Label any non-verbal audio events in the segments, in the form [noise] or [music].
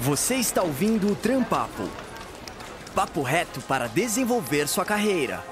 Você está ouvindo o Trampapo. Papo reto para desenvolver sua carreira.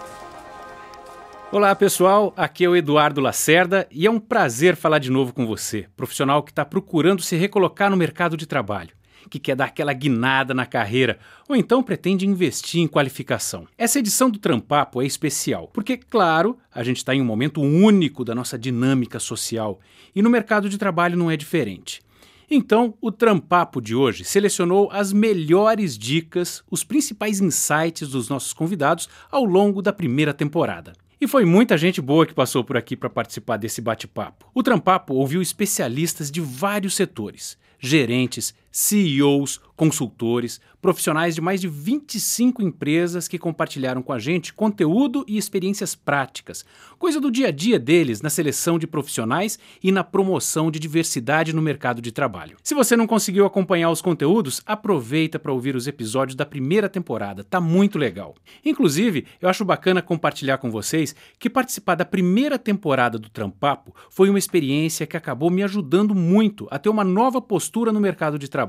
Olá pessoal, aqui é o Eduardo Lacerda e é um prazer falar de novo com você, profissional que está procurando se recolocar no mercado de trabalho, que quer dar aquela guinada na carreira ou então pretende investir em qualificação. Essa edição do Trampapo é especial porque, claro, a gente está em um momento único da nossa dinâmica social e no mercado de trabalho não é diferente. Então, o Trampapo de hoje selecionou as melhores dicas, os principais insights dos nossos convidados ao longo da primeira temporada. E foi muita gente boa que passou por aqui para participar desse bate-papo. O Trampapo ouviu especialistas de vários setores, gerentes, CEOs, consultores, profissionais de mais de 25 empresas que compartilharam com a gente conteúdo e experiências práticas, coisa do dia a dia deles na seleção de profissionais e na promoção de diversidade no mercado de trabalho. Se você não conseguiu acompanhar os conteúdos, aproveita para ouvir os episódios da primeira temporada, tá muito legal. Inclusive, eu acho bacana compartilhar com vocês que participar da primeira temporada do Trampapo foi uma experiência que acabou me ajudando muito a ter uma nova postura no mercado de trabalho.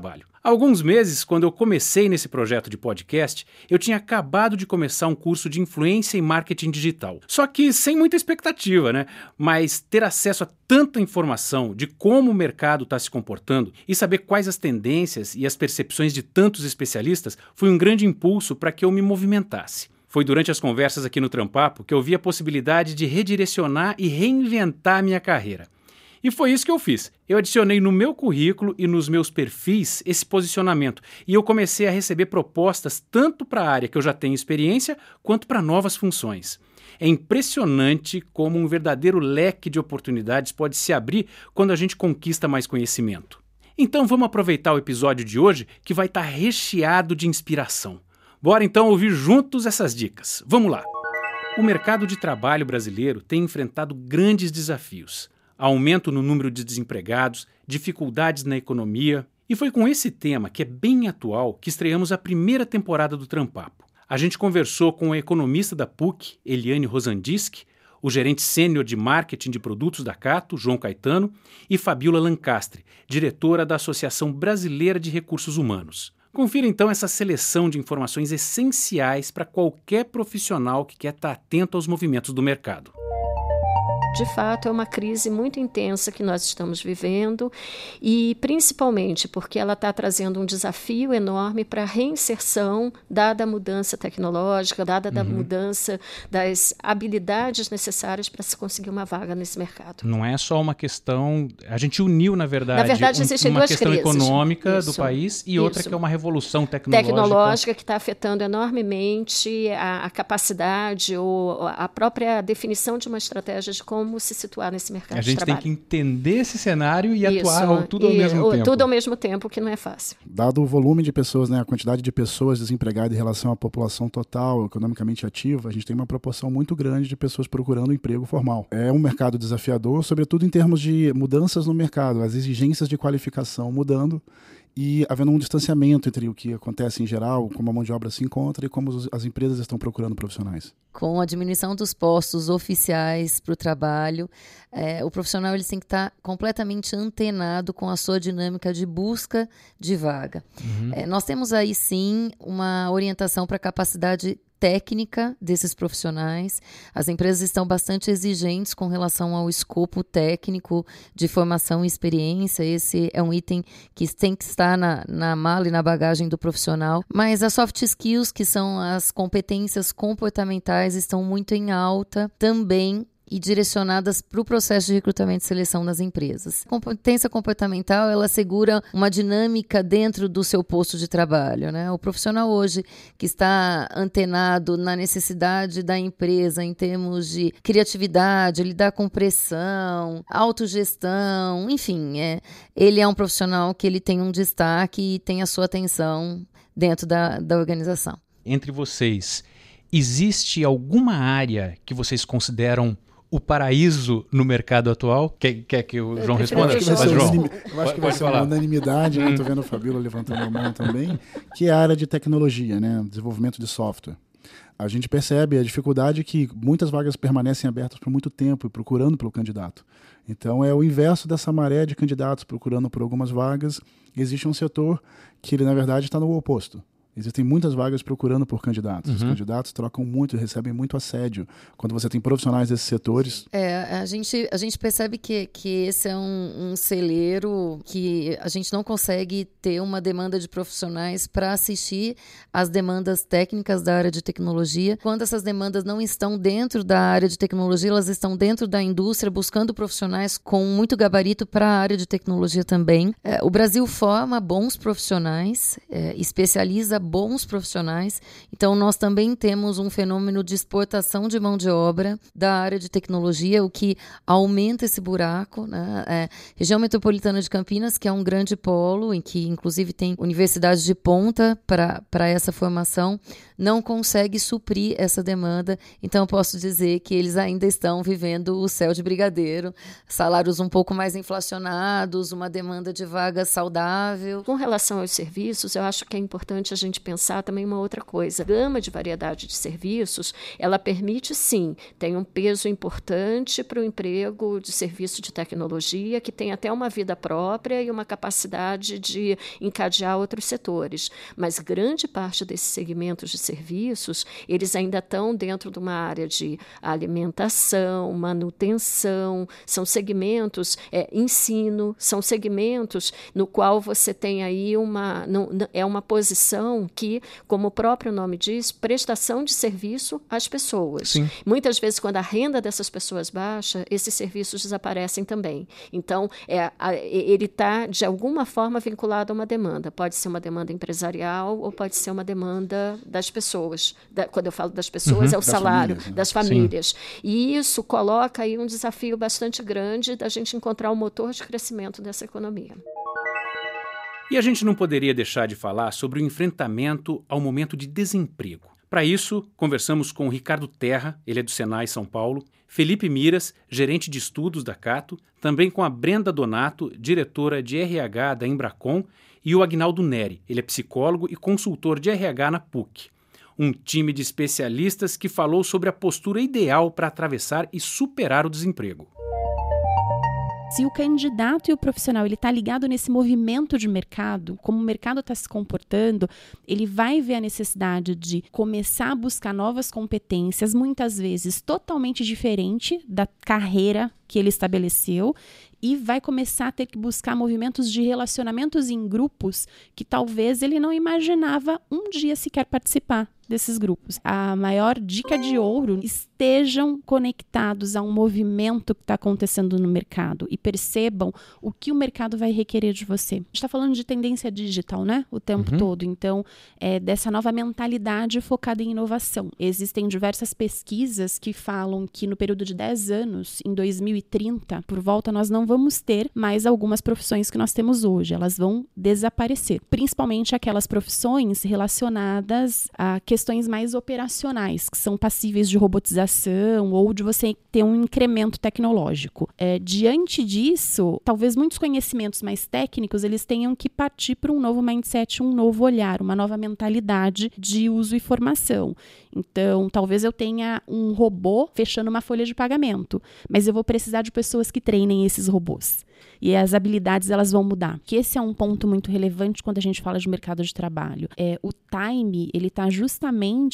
Há alguns meses, quando eu comecei nesse projeto de podcast, eu tinha acabado de começar um curso de influência em marketing digital. Só que sem muita expectativa, né? Mas ter acesso a tanta informação de como o mercado está se comportando e saber quais as tendências e as percepções de tantos especialistas foi um grande impulso para que eu me movimentasse. Foi durante as conversas aqui no Trampapo que eu vi a possibilidade de redirecionar e reinventar minha carreira. E foi isso que eu fiz. Eu adicionei no meu currículo e nos meus perfis esse posicionamento e eu comecei a receber propostas tanto para a área que eu já tenho experiência quanto para novas funções. É impressionante como um verdadeiro leque de oportunidades pode se abrir quando a gente conquista mais conhecimento. Então vamos aproveitar o episódio de hoje que vai estar tá recheado de inspiração. Bora então ouvir juntos essas dicas. Vamos lá! O mercado de trabalho brasileiro tem enfrentado grandes desafios aumento no número de desempregados, dificuldades na economia. E foi com esse tema, que é bem atual, que estreamos a primeira temporada do Trampapo. A gente conversou com a economista da PUC, Eliane Rosandisk, o gerente sênior de marketing de produtos da Cato, João Caetano, e Fabiola Lancastre, diretora da Associação Brasileira de Recursos Humanos. Confira então essa seleção de informações essenciais para qualquer profissional que quer estar atento aos movimentos do mercado de fato, é uma crise muito intensa que nós estamos vivendo e principalmente porque ela está trazendo um desafio enorme para a reinserção, dada a mudança tecnológica, dada uhum. a mudança das habilidades necessárias para se conseguir uma vaga nesse mercado. Não é só uma questão. A gente uniu, na verdade, na verdade um, uma questão crises. econômica isso, do país e isso. outra que é uma revolução tecnológica. Tecnológica que está afetando enormemente a, a capacidade ou a própria definição de uma estratégia de como como se situar nesse mercado A gente tem que entender esse cenário e Isso, atuar tudo ao e, mesmo tempo. Tudo ao mesmo tempo, que não é fácil. Dado o volume de pessoas, né, a quantidade de pessoas desempregadas em relação à população total, economicamente ativa, a gente tem uma proporção muito grande de pessoas procurando emprego formal. É um mercado desafiador, sobretudo em termos de mudanças no mercado, as exigências de qualificação mudando e havendo um distanciamento entre o que acontece em geral, como a mão de obra se encontra e como as empresas estão procurando profissionais. Com a diminuição dos postos oficiais para o trabalho, é, o profissional ele tem que estar tá completamente antenado com a sua dinâmica de busca de vaga. Uhum. É, nós temos aí sim uma orientação para capacidade técnica desses profissionais. As empresas estão bastante exigentes com relação ao escopo técnico de formação e experiência. Esse é um item que tem que estar na, na mala e na bagagem do profissional. Mas as soft skills, que são as competências comportamentais, estão muito em alta também e direcionadas para o processo de recrutamento e seleção das empresas. Competência comportamental, ela assegura uma dinâmica dentro do seu posto de trabalho, né? O profissional hoje que está antenado na necessidade da empresa em termos de criatividade, lidar com pressão, autogestão, enfim, é, ele é um profissional que ele tem um destaque e tem a sua atenção dentro da, da organização. Entre vocês, existe alguma área que vocês consideram o paraíso no mercado atual? Quer, quer que o João responda? Eu acho que vai ser, João, eu acho que vai ser uma unanimidade, né? Estou vendo o Fabíola levantando a mão também, que é a área de tecnologia, né? desenvolvimento de software. a gente percebe a dificuldade que muitas vagas permanecem abertas por muito tempo e procurando pelo candidato. Então é o inverso dessa maré de candidatos procurando por algumas vagas. Existe um setor que ele na verdade está no oposto. Existem muitas vagas procurando por candidatos. Uhum. Os candidatos trocam muito, recebem muito assédio. Quando você tem profissionais desses setores. É, a gente, a gente percebe que, que esse é um, um celeiro que a gente não consegue ter uma demanda de profissionais para assistir às demandas técnicas da área de tecnologia. Quando essas demandas não estão dentro da área de tecnologia, elas estão dentro da indústria, buscando profissionais com muito gabarito para a área de tecnologia também. É, o Brasil forma bons profissionais, é, especializa bons profissionais. Então, nós também temos um fenômeno de exportação de mão de obra da área de tecnologia, o que aumenta esse buraco. Né? É, região metropolitana de Campinas, que é um grande polo, em que inclusive tem universidades de ponta para essa formação, não consegue suprir essa demanda. Então, eu posso dizer que eles ainda estão vivendo o céu de brigadeiro, salários um pouco mais inflacionados, uma demanda de vaga saudável. Com relação aos serviços, eu acho que é importante a gente pensar também uma outra coisa. A gama de variedade de serviços, ela permite sim, tem um peso importante para o emprego de serviço de tecnologia, que tem até uma vida própria e uma capacidade de encadear outros setores. Mas grande parte desses segmentos de serviços, eles ainda estão dentro de uma área de alimentação, manutenção, são segmentos, é, ensino, são segmentos no qual você tem aí uma, não, é uma posição que, como o próprio nome diz, prestação de serviço às pessoas. Sim. Muitas vezes, quando a renda dessas pessoas baixa, esses serviços desaparecem também. Então, é, a, ele está, de alguma forma, vinculado a uma demanda. Pode ser uma demanda empresarial ou pode ser uma demanda das pessoas. Da, quando eu falo das pessoas, uhum, é o salário, famílias, né? das famílias. Sim. E isso coloca aí um desafio bastante grande da gente encontrar o um motor de crescimento dessa economia. E a gente não poderia deixar de falar sobre o enfrentamento ao momento de desemprego. Para isso, conversamos com o Ricardo Terra, ele é do Senai São Paulo, Felipe Miras, gerente de estudos da Cato, também com a Brenda Donato, diretora de RH da Embracon, e o Agnaldo Neri, ele é psicólogo e consultor de RH na PUC. Um time de especialistas que falou sobre a postura ideal para atravessar e superar o desemprego. Se o candidato e o profissional ele está ligado nesse movimento de mercado, como o mercado está se comportando, ele vai ver a necessidade de começar a buscar novas competências, muitas vezes totalmente diferente da carreira que ele estabeleceu e vai começar a ter que buscar movimentos de relacionamentos em grupos que talvez ele não imaginava um dia sequer participar desses grupos. A maior dica de ouro estejam conectados a um movimento que está acontecendo no mercado e percebam o que o mercado vai requerer de você. A gente está falando de tendência digital, né? O tempo uhum. todo. Então, é dessa nova mentalidade focada em inovação. Existem diversas pesquisas que falam que no período de 10 anos, em 2030, por volta, nós não vamos ter mais algumas profissões que nós temos hoje. Elas vão desaparecer. Principalmente aquelas profissões relacionadas a questões mais operacionais, que são passíveis de robotização ou de você ter um incremento tecnológico. É, diante disso, talvez muitos conhecimentos mais técnicos eles tenham que partir para um novo mindset, um novo olhar, uma nova mentalidade de uso e formação. Então, talvez eu tenha um robô fechando uma folha de pagamento, mas eu vou precisar de pessoas que treinem esses robôs e as habilidades elas vão mudar. Que esse é um ponto muito relevante quando a gente fala de mercado de trabalho. É o time, ele está justamente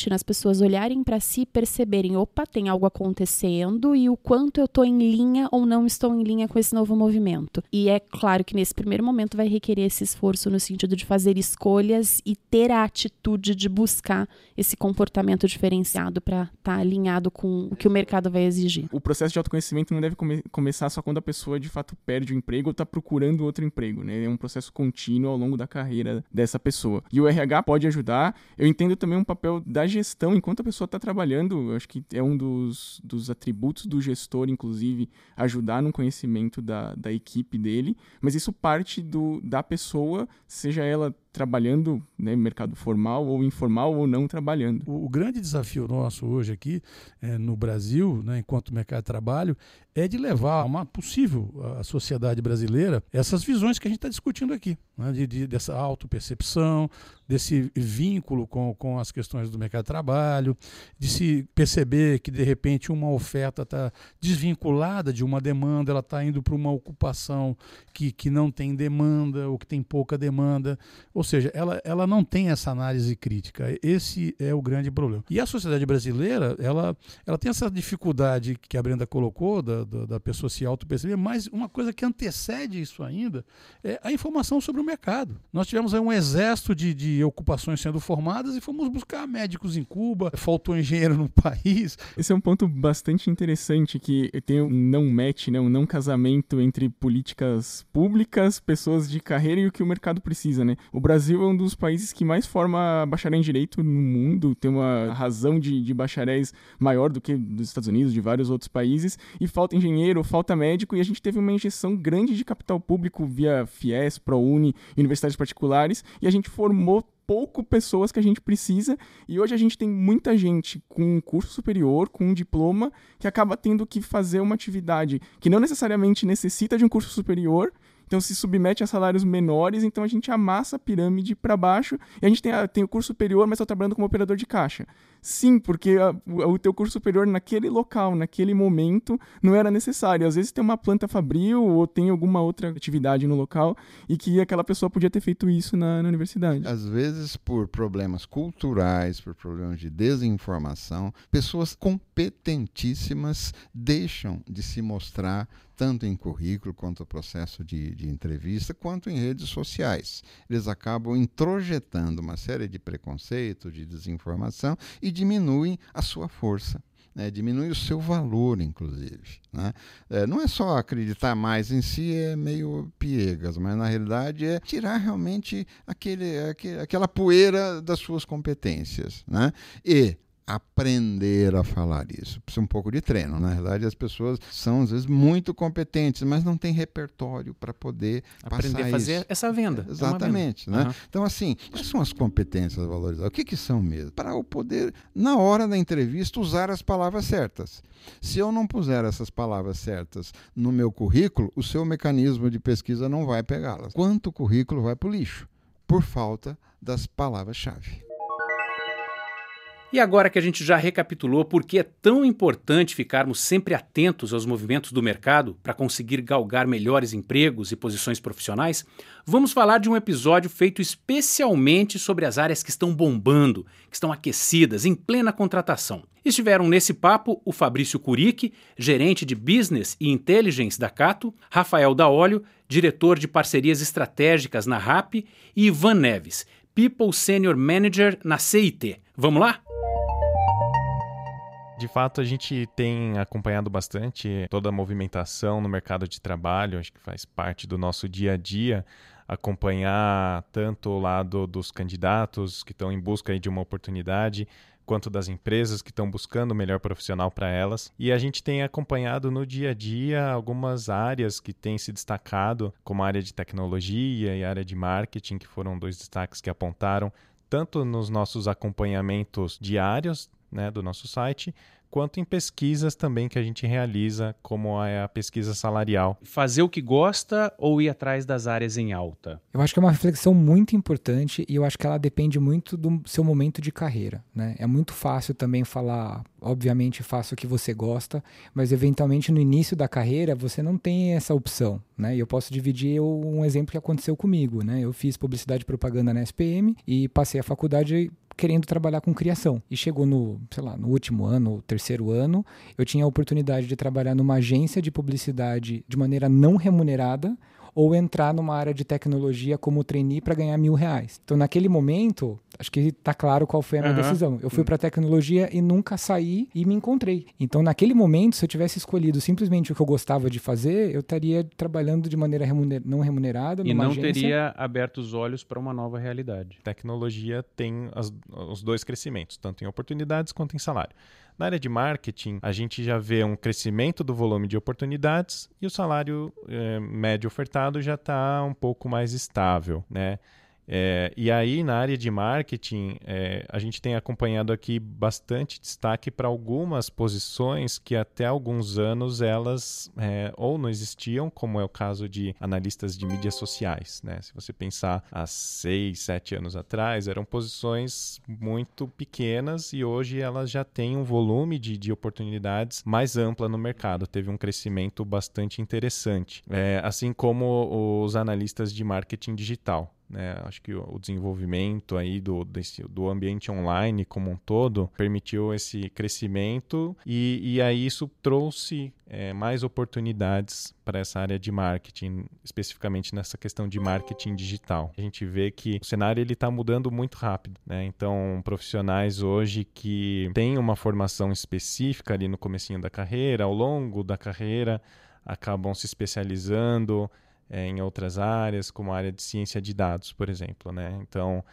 nas pessoas olharem para si e perceberem, opa, tem algo acontecendo e o quanto eu estou em linha ou não estou em linha com esse novo movimento. E é claro que nesse primeiro momento vai requerer esse esforço no sentido de fazer escolhas e ter a atitude de buscar esse comportamento diferenciado para estar tá alinhado com o que o mercado vai exigir. O processo de autoconhecimento não deve come começar só quando a pessoa de fato perde o emprego ou está procurando outro emprego, né? É um processo contínuo ao longo da carreira dessa pessoa. E o RH pode ajudar. Eu entendo também um papel da gestão enquanto a pessoa está trabalhando. Acho que é um dos, dos atributos do gestor, inclusive, ajudar no conhecimento da, da equipe dele. Mas isso parte do, da pessoa, seja ela trabalhando né, mercado formal ou informal ou não trabalhando. O, o grande desafio nosso hoje aqui é, no Brasil, né, enquanto mercado de trabalho, é de levar uma possível a sociedade brasileira essas visões que a gente está discutindo aqui. né, de, de, dessa autopercepção, desse vínculo com, com as questões do mercado de trabalho, de se perceber que de repente uma oferta está desvinculada de uma demanda, ela está indo para uma ocupação que, que não tem demanda ou que tem pouca demanda. Seja, ela, ela não tem essa análise crítica. Esse é o grande problema. E a sociedade brasileira, ela, ela tem essa dificuldade que a Brenda colocou, da, da, da pessoa se auto-perceber, mas uma coisa que antecede isso ainda é a informação sobre o mercado. Nós tivemos aí um exército de, de ocupações sendo formadas e fomos buscar médicos em Cuba, faltou engenheiro no país. Esse é um ponto bastante interessante que tem um não match, né, um não casamento entre políticas públicas, pessoas de carreira e o que o mercado precisa, né? O Brasil é um dos países que mais forma bacharel em direito no mundo, tem uma razão de, de bacharéis maior do que dos Estados Unidos, de vários outros países, e falta engenheiro, falta médico, e a gente teve uma injeção grande de capital público via FIES, ProUni, universidades particulares, e a gente formou pouco pessoas que a gente precisa e hoje a gente tem muita gente com um curso superior, com um diploma, que acaba tendo que fazer uma atividade que não necessariamente necessita de um curso superior, então se submete a salários menores, então a gente amassa a pirâmide para baixo e a gente tem, a, tem o curso superior, mas está trabalhando como operador de caixa. Sim, porque a, o teu curso superior naquele local, naquele momento, não era necessário. Às vezes tem uma planta fabril ou tem alguma outra atividade no local e que aquela pessoa podia ter feito isso na, na universidade. Às vezes por problemas culturais, por problemas de desinformação, pessoas competentíssimas deixam de se mostrar tanto em currículo quanto processo de, de entrevista, quanto em redes sociais. Eles acabam introjetando uma série de preconceitos, de desinformação e diminuem a sua força. Né, diminui o seu valor, inclusive. Né? É, não é só acreditar mais em si, é meio piegas, mas na realidade é tirar realmente aquele, aquele, aquela poeira das suas competências. Né? E aprender a falar isso. Precisa um pouco de treino. Na verdade, as pessoas são, às vezes, muito competentes, mas não têm repertório para poder aprender a fazer isso. essa venda. É, exatamente. venda. Né? Uhum. Então, assim, quais são as competências valorizadas? O que, que são mesmo? Para eu poder, na hora da entrevista, usar as palavras certas. Se eu não puser essas palavras certas no meu currículo, o seu mecanismo de pesquisa não vai pegá-las. Quanto currículo vai para o lixo? Por falta das palavras-chave. E agora que a gente já recapitulou por que é tão importante ficarmos sempre atentos aos movimentos do mercado para conseguir galgar melhores empregos e posições profissionais, vamos falar de um episódio feito especialmente sobre as áreas que estão bombando, que estão aquecidas, em plena contratação. Estiveram nesse papo o Fabrício Curic, gerente de Business e Intelligence da Cato, Rafael Daolio, diretor de parcerias estratégicas na RAP, e Ivan Neves, People Senior Manager na CIT. Vamos lá? De fato, a gente tem acompanhado bastante toda a movimentação no mercado de trabalho, acho que faz parte do nosso dia a dia acompanhar tanto o lado dos candidatos que estão em busca de uma oportunidade, quanto das empresas que estão buscando o melhor profissional para elas. E a gente tem acompanhado no dia a dia algumas áreas que têm se destacado, como a área de tecnologia e a área de marketing, que foram dois destaques que apontaram tanto nos nossos acompanhamentos diários né, do nosso site, quanto em pesquisas também que a gente realiza, como a pesquisa salarial. Fazer o que gosta ou ir atrás das áreas em alta? Eu acho que é uma reflexão muito importante e eu acho que ela depende muito do seu momento de carreira. Né? É muito fácil também falar, obviamente, faça o que você gosta, mas eventualmente no início da carreira você não tem essa opção. Né? E eu posso dividir um exemplo que aconteceu comigo. Né? Eu fiz publicidade e propaganda na SPM e passei a faculdade querendo trabalhar com criação. E chegou no, sei lá, no último ano, terceiro ano, eu tinha a oportunidade de trabalhar numa agência de publicidade de maneira não remunerada ou entrar numa área de tecnologia como trainee para ganhar mil reais. Então, naquele momento, acho que está claro qual foi a minha uhum. decisão. Eu fui para tecnologia e nunca saí e me encontrei. Então, naquele momento, se eu tivesse escolhido simplesmente o que eu gostava de fazer, eu estaria trabalhando de maneira remuner não remunerada. E não agência. teria aberto os olhos para uma nova realidade. Tecnologia tem as, os dois crescimentos, tanto em oportunidades quanto em salário. Na área de marketing, a gente já vê um crescimento do volume de oportunidades e o salário é, médio ofertado já está um pouco mais estável, né? É, e aí, na área de marketing, é, a gente tem acompanhado aqui bastante destaque para algumas posições que até alguns anos elas é, ou não existiam, como é o caso de analistas de mídias sociais. Né? Se você pensar há seis, sete anos atrás, eram posições muito pequenas e hoje elas já têm um volume de, de oportunidades mais ampla no mercado. Teve um crescimento bastante interessante. É, assim como os analistas de marketing digital. Né? Acho que o desenvolvimento aí do, desse, do ambiente online como um todo permitiu esse crescimento e, e aí isso trouxe é, mais oportunidades para essa área de marketing, especificamente nessa questão de marketing digital. A gente vê que o cenário ele está mudando muito rápido, né? Então, profissionais hoje que têm uma formação específica ali no comecinho da carreira, ao longo da carreira, acabam se especializando, é, em outras áreas, como a área de ciência de dados, por exemplo. Né? Então,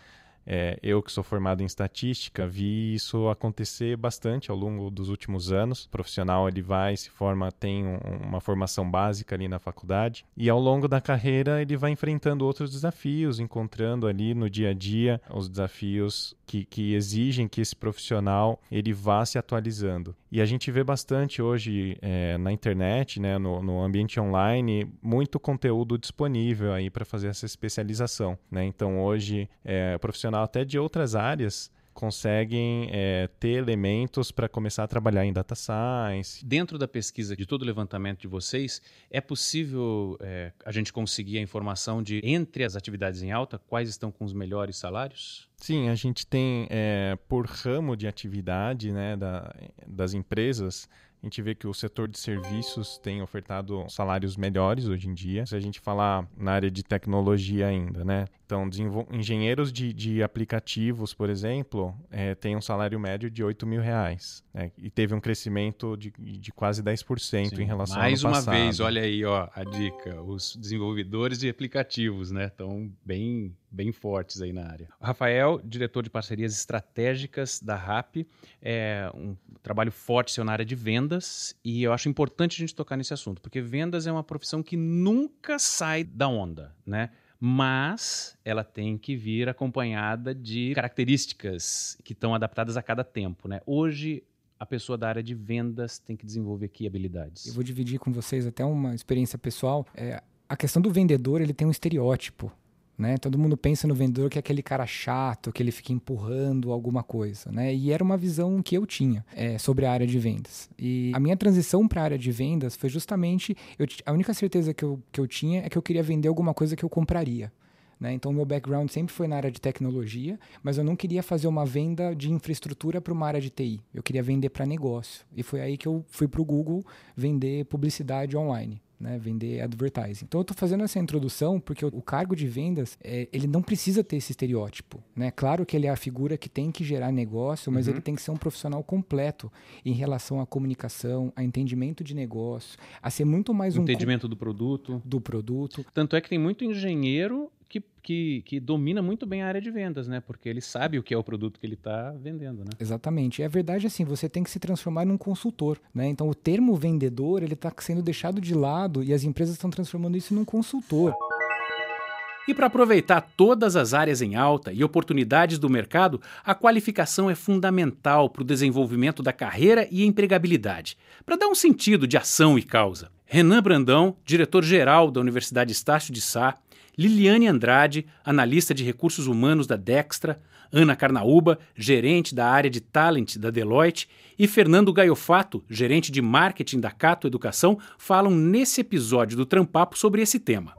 é, eu que sou formado em estatística, vi isso acontecer bastante ao longo dos últimos anos. O profissional ele vai, se forma, tem um, uma formação básica ali na faculdade e ao longo da carreira ele vai enfrentando outros desafios, encontrando ali no dia a dia os desafios que, que exigem que esse profissional ele vá se atualizando. E a gente vê bastante hoje é, na internet, né, no, no, ambiente online, muito conteúdo disponível aí para fazer essa especialização. Né? Então hoje é, o profissional até de outras áreas conseguem é, ter elementos para começar a trabalhar em data science. Dentro da pesquisa de todo o levantamento de vocês, é possível é, a gente conseguir a informação de entre as atividades em alta quais estão com os melhores salários? Sim, a gente tem é, por ramo de atividade né, da, das empresas a gente vê que o setor de serviços tem ofertado salários melhores hoje em dia. Se a gente falar na área de tecnologia ainda, né? Então, engenheiros de, de aplicativos, por exemplo, é, têm um salário médio de 8 mil reais. Né? E teve um crescimento de, de quase 10% Sim, em relação mais ao passado. Mais uma vez, olha aí ó, a dica. Os desenvolvedores de aplicativos né, estão bem, bem fortes aí na área. O Rafael, diretor de parcerias estratégicas da RAP, é um trabalho forte seu na área de vendas e eu acho importante a gente tocar nesse assunto, porque vendas é uma profissão que nunca sai da onda, né? mas ela tem que vir acompanhada de características que estão adaptadas a cada tempo. Né? Hoje, a pessoa da área de vendas tem que desenvolver que habilidades? Eu vou dividir com vocês até uma experiência pessoal. É, a questão do vendedor ele tem um estereótipo né? Todo mundo pensa no vendedor que é aquele cara chato, que ele fica empurrando alguma coisa, né? E era uma visão que eu tinha é, sobre a área de vendas. E a minha transição para a área de vendas foi justamente eu, a única certeza que eu, que eu tinha é que eu queria vender alguma coisa que eu compraria. Né? Então, meu background sempre foi na área de tecnologia, mas eu não queria fazer uma venda de infraestrutura para uma área de TI. Eu queria vender para negócio. E foi aí que eu fui para o Google vender publicidade online né, vender advertising. Então eu estou fazendo essa introdução porque o, cargo de vendas é, ele não precisa ter esse estereótipo, né? Claro que ele é a figura que tem que gerar negócio, mas uhum. ele tem que ser um profissional completo em relação à comunicação, a entendimento de negócio, a ser muito mais um entendimento do produto, do produto. Tanto é que tem muito engenheiro que, que, que, domina muito bem a área de vendas, né? Porque ele sabe o que é o produto que ele está vendendo, né? Exatamente. É verdade assim, você tem que se transformar num consultor, né? Então o termo vendedor ele está sendo deixado de lado e as empresas estão transformando isso num consultor. E para aproveitar todas as áreas em alta e oportunidades do mercado, a qualificação é fundamental para o desenvolvimento da carreira e empregabilidade, para dar um sentido de ação e causa. Renan Brandão, diretor-geral da Universidade Estácio de Sá, Liliane Andrade, analista de recursos humanos da Dextra, Ana Carnaúba, gerente da área de talent da Deloitte, e Fernando Gaiofato, gerente de marketing da Cato Educação, falam nesse episódio do Trampapo sobre esse tema.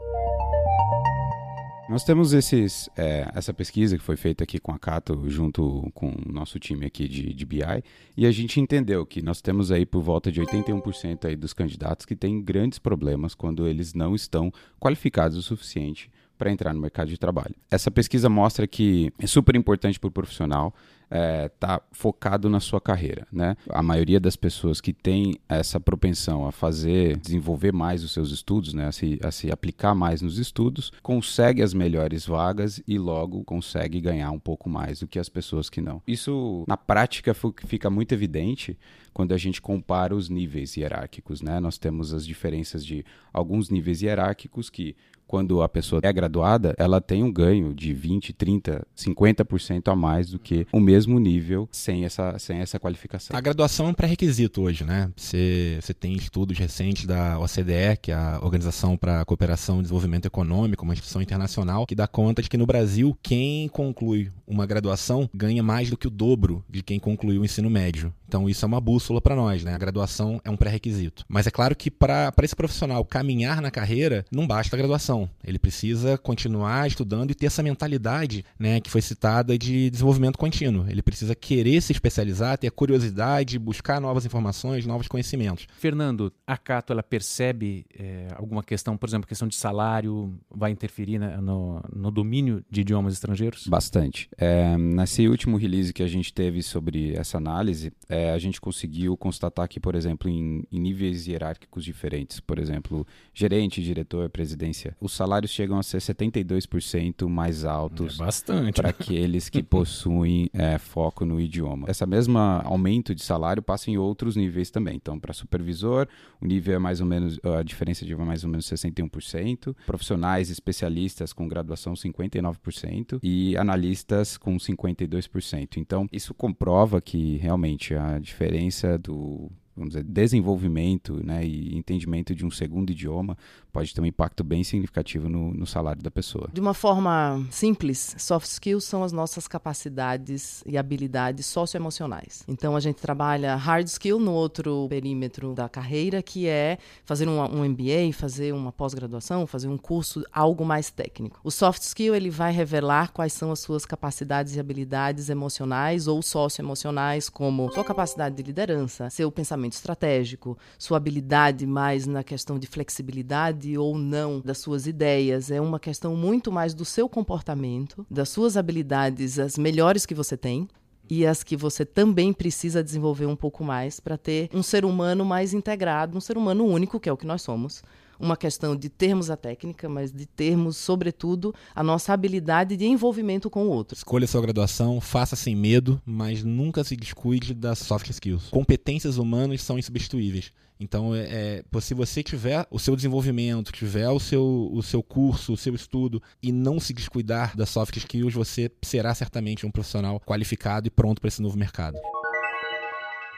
Nós temos esses, é, essa pesquisa que foi feita aqui com a Cato, junto com o nosso time aqui de, de BI, e a gente entendeu que nós temos aí por volta de 81% aí dos candidatos que têm grandes problemas quando eles não estão qualificados o suficiente para entrar no mercado de trabalho. Essa pesquisa mostra que é super importante para o profissional está é, focado na sua carreira, né? A maioria das pessoas que tem essa propensão a fazer, desenvolver mais os seus estudos, né? A se, a se aplicar mais nos estudos, consegue as melhores vagas e logo consegue ganhar um pouco mais do que as pessoas que não. Isso, na prática, fica muito evidente quando a gente compara os níveis hierárquicos, né? Nós temos as diferenças de alguns níveis hierárquicos que quando a pessoa é graduada, ela tem um ganho de 20, 30, 50% a mais do que o mesmo nível sem essa, sem essa qualificação. A graduação é um pré-requisito hoje, né? Você, você tem estudos recentes da OCDE, que é a Organização para a Cooperação e Desenvolvimento Econômico, uma instituição internacional, que dá conta de que no Brasil, quem conclui uma graduação ganha mais do que o dobro de quem concluiu o ensino médio. Então isso é uma bússola para nós, né? A graduação é um pré-requisito. Mas é claro que para esse profissional caminhar na carreira, não basta a graduação ele precisa continuar estudando e ter essa mentalidade, né, que foi citada de desenvolvimento contínuo. Ele precisa querer se especializar, ter curiosidade, buscar novas informações, novos conhecimentos. Fernando, a Cato ela percebe é, alguma questão, por exemplo, questão de salário vai interferir né, no, no, domínio de idiomas estrangeiros? Bastante. É, nesse último release que a gente teve sobre essa análise, é, a gente conseguiu constatar que, por exemplo, em, em níveis hierárquicos diferentes, por exemplo, gerente, diretor, presidência, os salários chegam a ser 72% mais altos é para aqueles que [laughs] possuem é, foco no idioma. Essa mesma aumento de salário passa em outros níveis também. Então, para supervisor, o nível é mais ou menos, a diferença de mais ou menos 61%, profissionais especialistas com graduação 59% e analistas com 52%. Então, isso comprova que realmente a diferença do vamos dizer, desenvolvimento né, e entendimento de um segundo idioma pode ter um impacto bem significativo no, no, salário da pessoa. De uma forma simples, soft skills são as nossas capacidades e habilidades socioemocionais. Então a gente trabalha hard skill no outro perímetro da carreira, que é fazer um, um MBA, fazer uma pós-graduação, fazer um curso, algo mais técnico. O soft skill ele vai revelar quais são as suas capacidades e habilidades emocionais ou socioemocionais, como sua capacidade de liderança, seu pensamento estratégico, sua habilidade mais na questão de flexibilidade ou não das suas ideias, é uma questão muito mais do seu comportamento, das suas habilidades, as melhores que você tem, e as que você também precisa desenvolver um pouco mais para ter um ser humano mais integrado, um ser humano único, que é o que nós somos. Uma questão de termos a técnica, mas de termos, sobretudo, a nossa habilidade de envolvimento com o outro. Escolha sua graduação, faça sem medo, mas nunca se descuide das soft skills. Competências humanas são insubstituíveis. Então, é, é, se você tiver o seu desenvolvimento, tiver o seu, o seu curso, o seu estudo e não se descuidar das soft skills, você será certamente um profissional qualificado e pronto para esse novo mercado.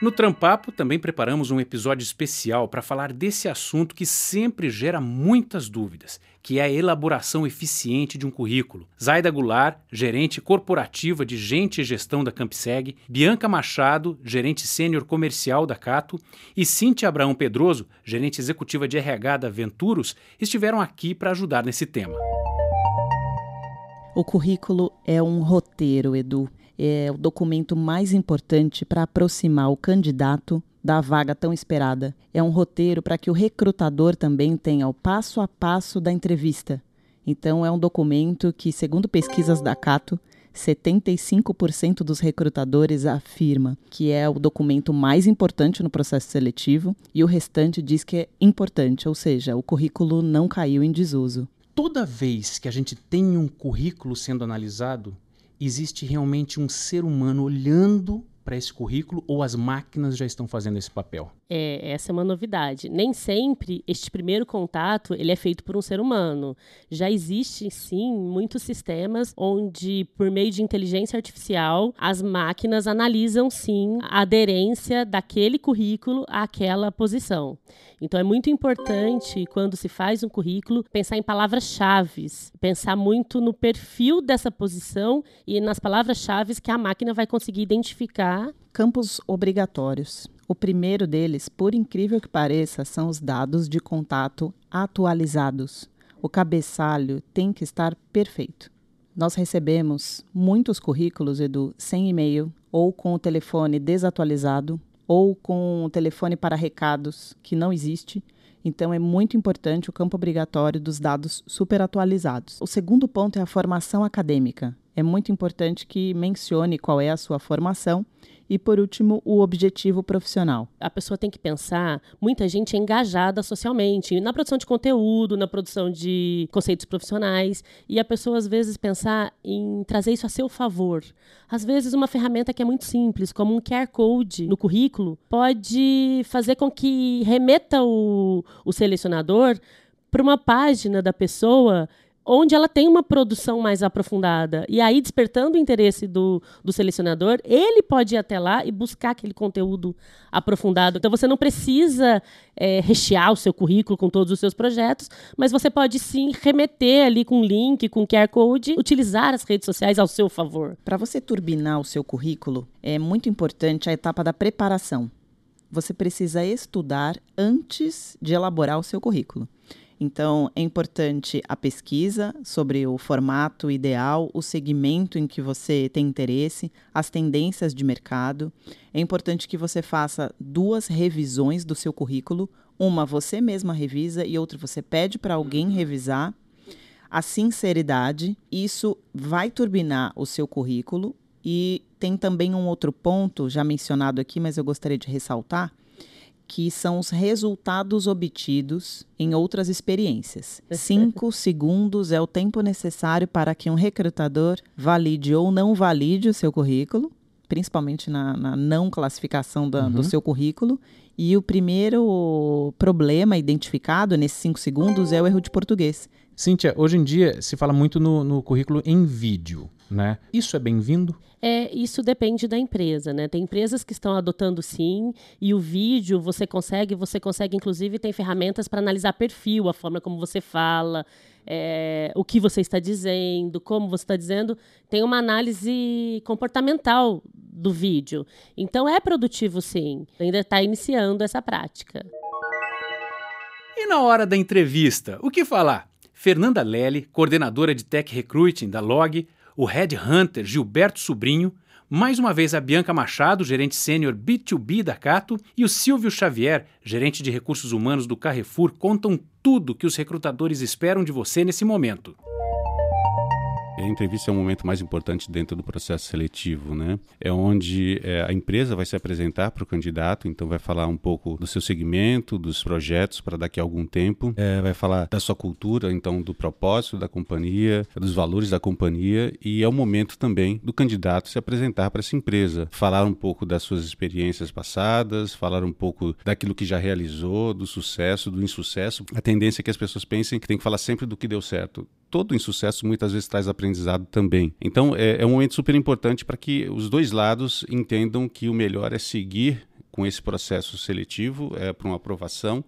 No Trampapo também preparamos um episódio especial para falar desse assunto que sempre gera muitas dúvidas, que é a elaboração eficiente de um currículo. Zaida Goulart, gerente corporativa de Gente e Gestão da Campseg, Bianca Machado, gerente sênior comercial da Cato, e Cintia Abraão Pedroso, gerente executiva de RH da Venturos, estiveram aqui para ajudar nesse tema. O currículo é um roteiro, Edu é o documento mais importante para aproximar o candidato da vaga tão esperada. É um roteiro para que o recrutador também tenha o passo a passo da entrevista. Então, é um documento que, segundo pesquisas da Cato, 75% dos recrutadores afirma que é o documento mais importante no processo seletivo e o restante diz que é importante, ou seja, o currículo não caiu em desuso. Toda vez que a gente tem um currículo sendo analisado, existe realmente um ser humano olhando para esse currículo ou as máquinas já estão fazendo esse papel? É, essa é uma novidade. Nem sempre este primeiro contato ele é feito por um ser humano. Já existe sim muitos sistemas onde por meio de inteligência artificial as máquinas analisam sim a aderência daquele currículo àquela posição. Então é muito importante quando se faz um currículo pensar em palavras-chave, pensar muito no perfil dessa posição e nas palavras-chave que a máquina vai conseguir identificar. Campos obrigatórios. O primeiro deles, por incrível que pareça, são os dados de contato atualizados. O cabeçalho tem que estar perfeito. Nós recebemos muitos currículos, Edu, sem e-mail ou com o telefone desatualizado ou com o telefone para recados que não existe. Então é muito importante o campo obrigatório dos dados super atualizados. O segundo ponto é a formação acadêmica. é muito importante que mencione qual é a sua formação e, por último, o objetivo profissional. A pessoa tem que pensar, muita gente é engajada socialmente, na produção de conteúdo, na produção de conceitos profissionais, e a pessoa às vezes pensar em trazer isso a seu favor. Às vezes, uma ferramenta que é muito simples, como um QR Code no currículo, pode fazer com que remeta o, o selecionador para uma página da pessoa onde ela tem uma produção mais aprofundada. E aí, despertando o interesse do, do selecionador, ele pode ir até lá e buscar aquele conteúdo aprofundado. Então, você não precisa é, rechear o seu currículo com todos os seus projetos, mas você pode sim remeter ali com link, com QR Code, utilizar as redes sociais ao seu favor. Para você turbinar o seu currículo, é muito importante a etapa da preparação. Você precisa estudar antes de elaborar o seu currículo. Então, é importante a pesquisa sobre o formato ideal, o segmento em que você tem interesse, as tendências de mercado. É importante que você faça duas revisões do seu currículo. Uma você mesma revisa e outra você pede para alguém revisar. A sinceridade, isso vai turbinar o seu currículo. E tem também um outro ponto, já mencionado aqui, mas eu gostaria de ressaltar que são os resultados obtidos em outras experiências. Cinco segundos é o tempo necessário para que um recrutador valide ou não valide o seu currículo, principalmente na, na não classificação da, uhum. do seu currículo. E o primeiro problema identificado nesses cinco segundos é o erro de português. Cíntia, hoje em dia se fala muito no, no currículo em vídeo, né? Isso é bem-vindo? É, isso depende da empresa, né? Tem empresas que estão adotando sim, e o vídeo você consegue, você consegue, inclusive, tem ferramentas para analisar perfil, a forma como você fala, é, o que você está dizendo, como você está dizendo. Tem uma análise comportamental do vídeo. Então é produtivo sim. Ainda está iniciando essa prática. E na hora da entrevista, o que falar? Fernanda Lely, coordenadora de Tech Recruiting da Log, o Head Hunter Gilberto Sobrinho, mais uma vez a Bianca Machado, gerente sênior B2B da Cato, e o Silvio Xavier, gerente de recursos humanos do Carrefour, contam tudo que os recrutadores esperam de você nesse momento. A entrevista é o momento mais importante dentro do processo seletivo, né? É onde é, a empresa vai se apresentar para o candidato, então vai falar um pouco do seu segmento, dos projetos para daqui a algum tempo, é, vai falar da sua cultura, então do propósito da companhia, dos valores da companhia e é o momento também do candidato se apresentar para essa empresa, falar um pouco das suas experiências passadas, falar um pouco daquilo que já realizou, do sucesso, do insucesso. A tendência é que as pessoas pensem que tem que falar sempre do que deu certo. Todo insucesso muitas vezes traz aprendizado também. Então, é, é um momento super importante para que os dois lados entendam que o melhor é seguir com esse processo seletivo é, para uma aprovação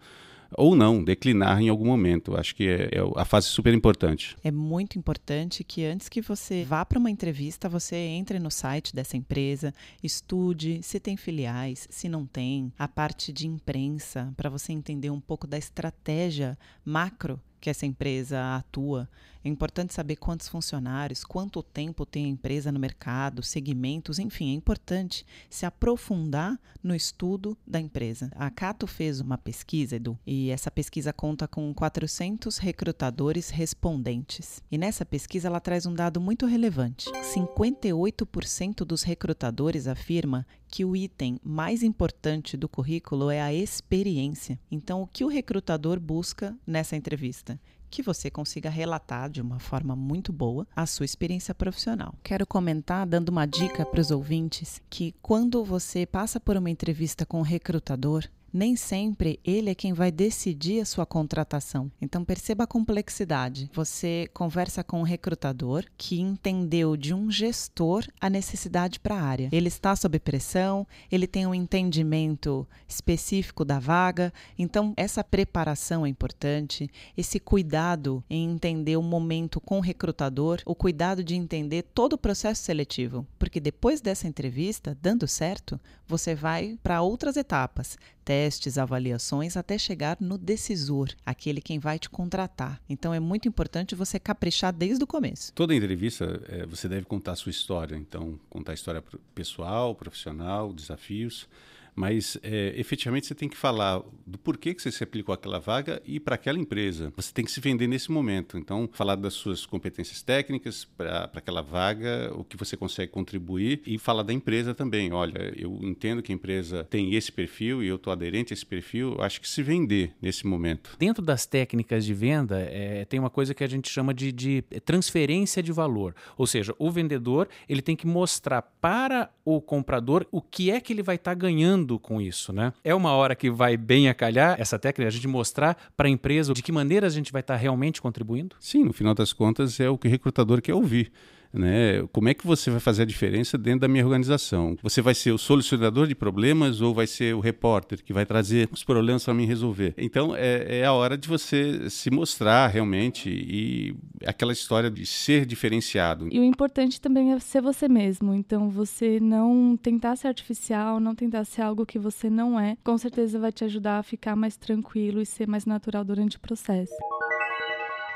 ou não, declinar em algum momento. Acho que é, é, a fase super importante. É muito importante que antes que você vá para uma entrevista, você entre no site dessa empresa, estude se tem filiais, se não tem, a parte de imprensa, para você entender um pouco da estratégia macro que essa empresa atua. É importante saber quantos funcionários, quanto tempo tem a empresa no mercado, segmentos, enfim, é importante se aprofundar no estudo da empresa. A Cato fez uma pesquisa, Edu, e essa pesquisa conta com 400 recrutadores respondentes. E nessa pesquisa ela traz um dado muito relevante. 58% dos recrutadores afirma que o item mais importante do currículo é a experiência. Então, o que o recrutador busca nessa entrevista? Que você consiga relatar de uma forma muito boa a sua experiência profissional. Quero comentar, dando uma dica para os ouvintes, que quando você passa por uma entrevista com um recrutador, nem sempre ele é quem vai decidir a sua contratação. Então perceba a complexidade. Você conversa com um recrutador que entendeu de um gestor a necessidade para a área. Ele está sob pressão, ele tem um entendimento específico da vaga, então essa preparação é importante, esse cuidado em entender o momento com o recrutador, o cuidado de entender todo o processo seletivo, porque depois dessa entrevista, dando certo, você vai para outras etapas testes, avaliações, até chegar no decisor, aquele quem vai te contratar. Então é muito importante você caprichar desde o começo. Toda entrevista é, você deve contar a sua história, então contar a história pessoal, profissional, desafios mas é, efetivamente você tem que falar do porquê que você se aplicou àquela vaga e para aquela empresa. Você tem que se vender nesse momento. Então, falar das suas competências técnicas para aquela vaga, o que você consegue contribuir e falar da empresa também. Olha, eu entendo que a empresa tem esse perfil e eu estou aderente a esse perfil. Acho que se vender nesse momento. Dentro das técnicas de venda, é, tem uma coisa que a gente chama de, de transferência de valor. Ou seja, o vendedor ele tem que mostrar para o comprador o que é que ele vai estar tá ganhando com isso, né? É uma hora que vai bem a calhar essa técnica, a gente mostrar para a empresa de que maneira a gente vai estar tá realmente contribuindo? Sim, no final das contas é o que o recrutador quer ouvir. Né? Como é que você vai fazer a diferença dentro da minha organização? Você vai ser o solucionador de problemas ou vai ser o repórter que vai trazer os problemas para mim resolver? Então é, é, a hora de você se mostrar realmente e aquela história de ser diferenciado. E o importante também é ser você mesmo. Então você não tentar ser artificial, não tentar ser algo que você não é, com certeza vai te ajudar a ficar mais tranquilo e ser mais natural durante o processo.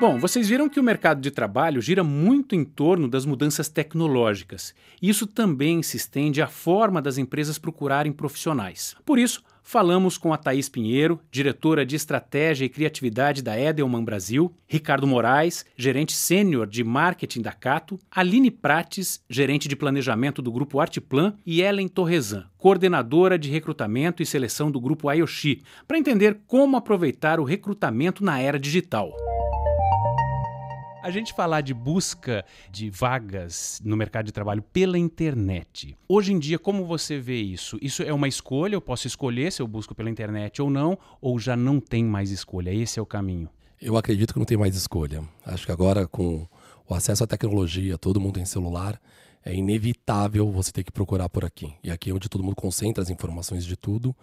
Bom, vocês viram que o mercado de trabalho gira muito em torno das mudanças tecnológicas. Isso também se estende à forma das empresas procurarem profissionais. Por isso, falamos com a Thaís Pinheiro, diretora de Estratégia e Criatividade da Edelman Brasil, Ricardo Moraes, gerente sênior de marketing da Cato, Aline Prates, gerente de planejamento do Grupo Arteplan e Ellen Torresan, coordenadora de recrutamento e seleção do Grupo Ayoshi, para entender como aproveitar o recrutamento na era digital. A gente falar de busca de vagas no mercado de trabalho pela internet. Hoje em dia, como você vê isso? Isso é uma escolha? Eu posso escolher se eu busco pela internet ou não? Ou já não tem mais escolha? Esse é o caminho? Eu acredito que não tem mais escolha. Acho que agora, com o acesso à tecnologia, todo mundo tem celular, é inevitável você ter que procurar por aqui. E aqui é onde todo mundo concentra as informações de tudo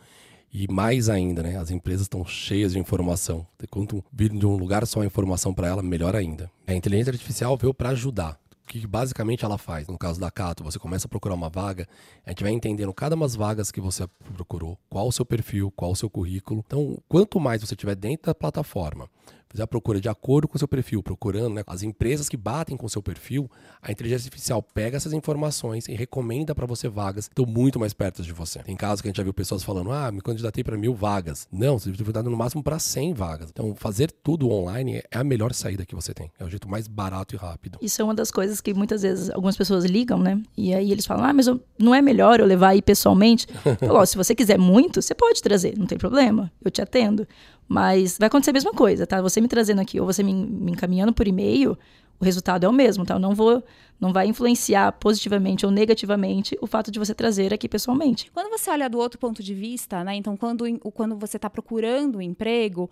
e mais ainda, né? As empresas estão cheias de informação. Quanto vir de um lugar só a informação para ela, melhor ainda. A inteligência artificial veio para ajudar. O que basicamente ela faz? No caso da Cato, você começa a procurar uma vaga, a gente vai entendendo cada uma das vagas que você procurou, qual o seu perfil, qual o seu currículo. Então, quanto mais você tiver dentro da plataforma, fazer a procura de acordo com o seu perfil, procurando né, as empresas que batem com o seu perfil, a inteligência artificial pega essas informações e recomenda para você vagas que estão muito mais perto de você. Tem casos que a gente já viu pessoas falando, ah, me candidatei para mil vagas. Não, você deve no máximo para 100 vagas. Então, fazer tudo online é a melhor saída que você tem. É o jeito mais barato e rápido. Isso é uma das coisas que muitas vezes algumas pessoas ligam, né? E aí eles falam, ah, mas eu, não é melhor eu levar aí pessoalmente? [laughs] Falou, se você quiser muito, você pode trazer, não tem problema, eu te atendo. Mas vai acontecer a mesma coisa, tá? Você me trazendo aqui ou você me, me encaminhando por e-mail, o resultado é o mesmo, tá? Eu não vou não vai influenciar positivamente ou negativamente o fato de você trazer aqui pessoalmente. Quando você olha do outro ponto de vista, né? Então, quando, quando você está procurando um emprego,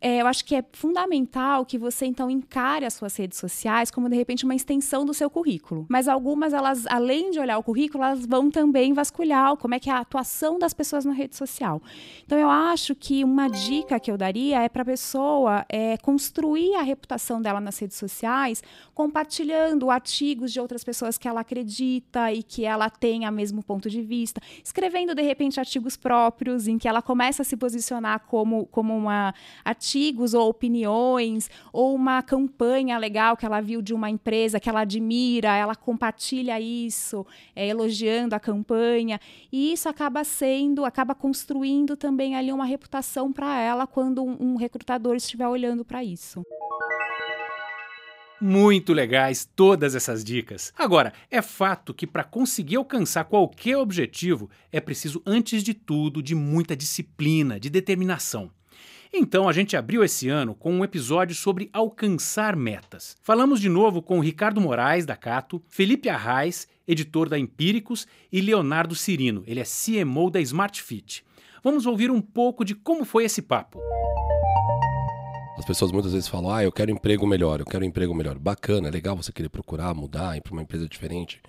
é, eu acho que é fundamental que você então encare as suas redes sociais como de repente uma extensão do seu currículo. Mas algumas elas, além de olhar o currículo, elas vão também vasculhar como é que é a atuação das pessoas na rede social. Então, eu acho que uma dica que eu daria é para a pessoa é, construir a reputação dela nas redes sociais, compartilhando artigos de outras pessoas que ela acredita e que ela tenha o mesmo ponto de vista, escrevendo de repente artigos próprios em que ela começa a se posicionar como, como uma artigos ou opiniões ou uma campanha legal que ela viu de uma empresa que ela admira, ela compartilha isso, é, elogiando a campanha e isso acaba sendo, acaba construindo também ali uma reputação para ela quando um, um recrutador estiver olhando para isso. Muito legais todas essas dicas. Agora, é fato que para conseguir alcançar qualquer objetivo é preciso, antes de tudo, de muita disciplina, de determinação. Então a gente abriu esse ano com um episódio sobre alcançar metas. Falamos de novo com Ricardo Moraes, da Cato, Felipe Arraes, editor da Empíricos, e Leonardo Cirino, ele é CMO da Smart Fit. Vamos ouvir um pouco de como foi esse papo. As pessoas muitas vezes falam, ah, eu quero emprego melhor, eu quero emprego melhor. Bacana, é legal você querer procurar, mudar, ir para uma empresa diferente.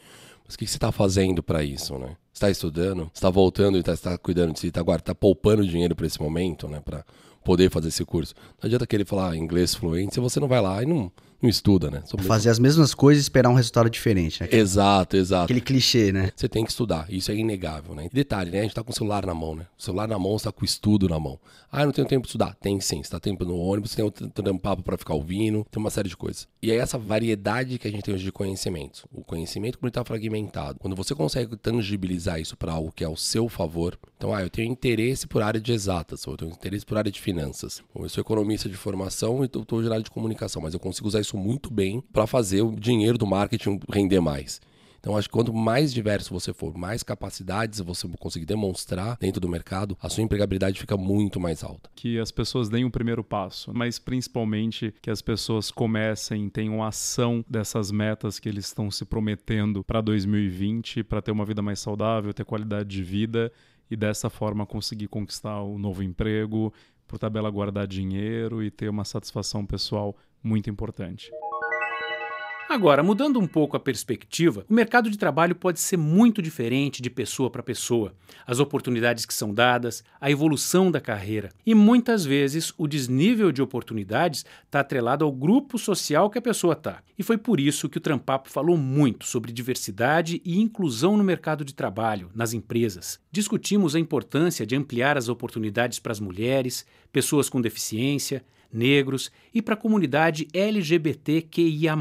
Mas o que você está fazendo para isso, né? está estudando, está voltando e está tá cuidando de si, está tá poupando dinheiro para esse momento, né? Para poder fazer esse curso. Não adianta querer falar inglês fluente se você não vai lá e não, não estuda, né? Somos Fazer as mesmas coisas e esperar um resultado diferente, né? Exato, exato. Aquele clichê, né? Você tem que estudar, isso é inegável, né? E detalhe, né? A gente tá com o celular na mão, né? O celular na mão, você tá com o estudo na mão. Ah, eu não tenho tempo de estudar. Tem sim, você tá tempo no ônibus, tem um papo para ficar ouvindo, tem uma série de coisas. E é essa variedade que a gente tem hoje de conhecimento. O conhecimento como ele tá fragmentado. Quando você consegue tangibilizar isso para algo que é ao seu favor, então, ah, eu tenho interesse por área de exatas, ou eu tenho interesse por área de finanças. Ou eu sou economista de formação e estou na área de comunicação, mas eu consigo usar isso muito bem para fazer o dinheiro do marketing render mais. Então, acho que quanto mais diverso você for, mais capacidades você conseguir demonstrar dentro do mercado, a sua empregabilidade fica muito mais alta. Que as pessoas deem o primeiro passo, mas principalmente que as pessoas comecem, tenham ação dessas metas que eles estão se prometendo para 2020, para ter uma vida mais saudável, ter qualidade de vida e dessa forma conseguir conquistar o novo emprego, por tabela guardar dinheiro e ter uma satisfação pessoal muito importante. Agora, mudando um pouco a perspectiva, o mercado de trabalho pode ser muito diferente de pessoa para pessoa. As oportunidades que são dadas, a evolução da carreira. E muitas vezes o desnível de oportunidades está atrelado ao grupo social que a pessoa está. E foi por isso que o Trampapo falou muito sobre diversidade e inclusão no mercado de trabalho, nas empresas. Discutimos a importância de ampliar as oportunidades para as mulheres, pessoas com deficiência, negros e para a comunidade LGBTQIA.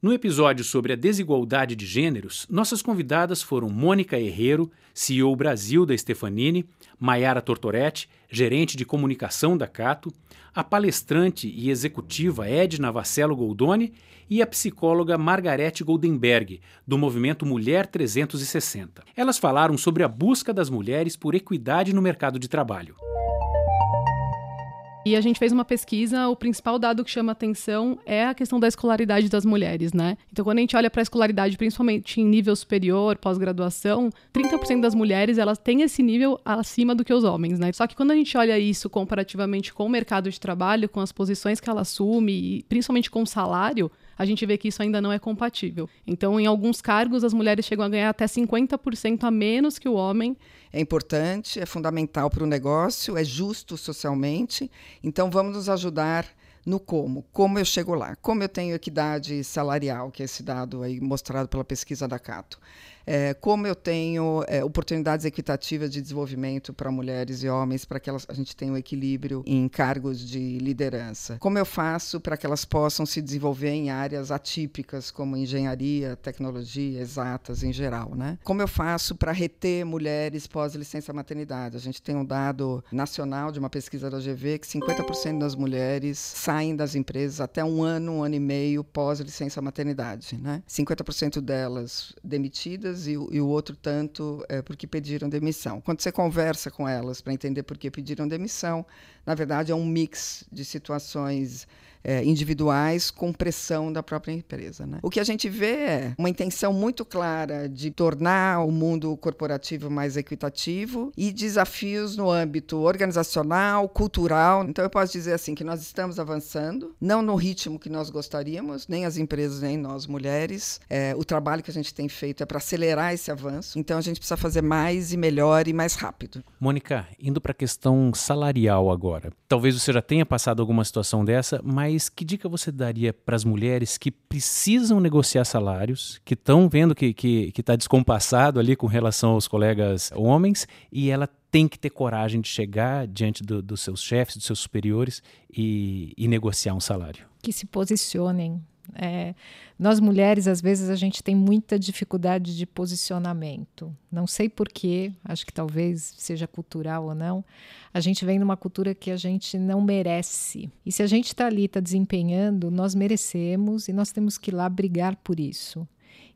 No episódio sobre a desigualdade de gêneros, nossas convidadas foram Mônica Herrero, CEO Brasil da Stefanini, Maiara Tortoretti, gerente de comunicação da Cato, a palestrante e executiva Edna Vassello Goldoni e a psicóloga Margarete Goldenberg, do movimento Mulher 360. Elas falaram sobre a busca das mulheres por equidade no mercado de trabalho. E a gente fez uma pesquisa, o principal dado que chama atenção é a questão da escolaridade das mulheres, né? Então, quando a gente olha para a escolaridade, principalmente em nível superior, pós-graduação, 30% das mulheres, elas têm esse nível acima do que os homens, né? Só que quando a gente olha isso comparativamente com o mercado de trabalho, com as posições que ela assume e principalmente com o salário, a gente vê que isso ainda não é compatível. Então, em alguns cargos, as mulheres chegam a ganhar até 50% a menos que o homem é importante, é fundamental para o negócio, é justo socialmente. Então, vamos nos ajudar no como. Como eu chego lá? Como eu tenho equidade salarial, que é esse dado aí mostrado pela pesquisa da Cato é, como eu tenho é, oportunidades equitativas de desenvolvimento para mulheres e homens, para que elas, a gente tenha um equilíbrio em cargos de liderança. Como eu faço para que elas possam se desenvolver em áreas atípicas, como engenharia, tecnologia, exatas em geral. Né? Como eu faço para reter mulheres pós-licença maternidade? A gente tem um dado nacional de uma pesquisa da GV que 50% das mulheres saem das empresas até um ano, um ano e meio pós-licença maternidade. Né? 50% delas demitidas e, e, o outro tanto é, porque pediram demissão. Quando você conversa com elas para entender por que pediram demissão, na verdade é um mix de situações é, individuais com pressão da própria empresa. Né? O que a gente vê é uma intenção muito clara de tornar o mundo corporativo mais equitativo e desafios no âmbito organizacional, cultural. Então, eu posso dizer assim que nós estamos avançando, não no ritmo que nós gostaríamos, nem as empresas, nem nós mulheres. É, o trabalho que a gente tem feito é para acelerar esse avanço. Então, a gente precisa fazer mais e melhor e mais rápido. Mônica, indo para a questão salarial agora. Talvez você já tenha passado alguma situação dessa, mas mas que dica você daria para as mulheres que precisam negociar salários, que estão vendo que está que, que tá descompassado ali com relação aos colegas homens, e ela tem que ter coragem de chegar diante do, dos seus chefes, dos seus superiores e, e negociar um salário? Que se posicionem, é, nós mulheres, às vezes, a gente tem muita dificuldade de posicionamento. Não sei porquê, acho que talvez seja cultural ou não. A gente vem numa cultura que a gente não merece. E se a gente está ali, está desempenhando, nós merecemos e nós temos que ir lá brigar por isso.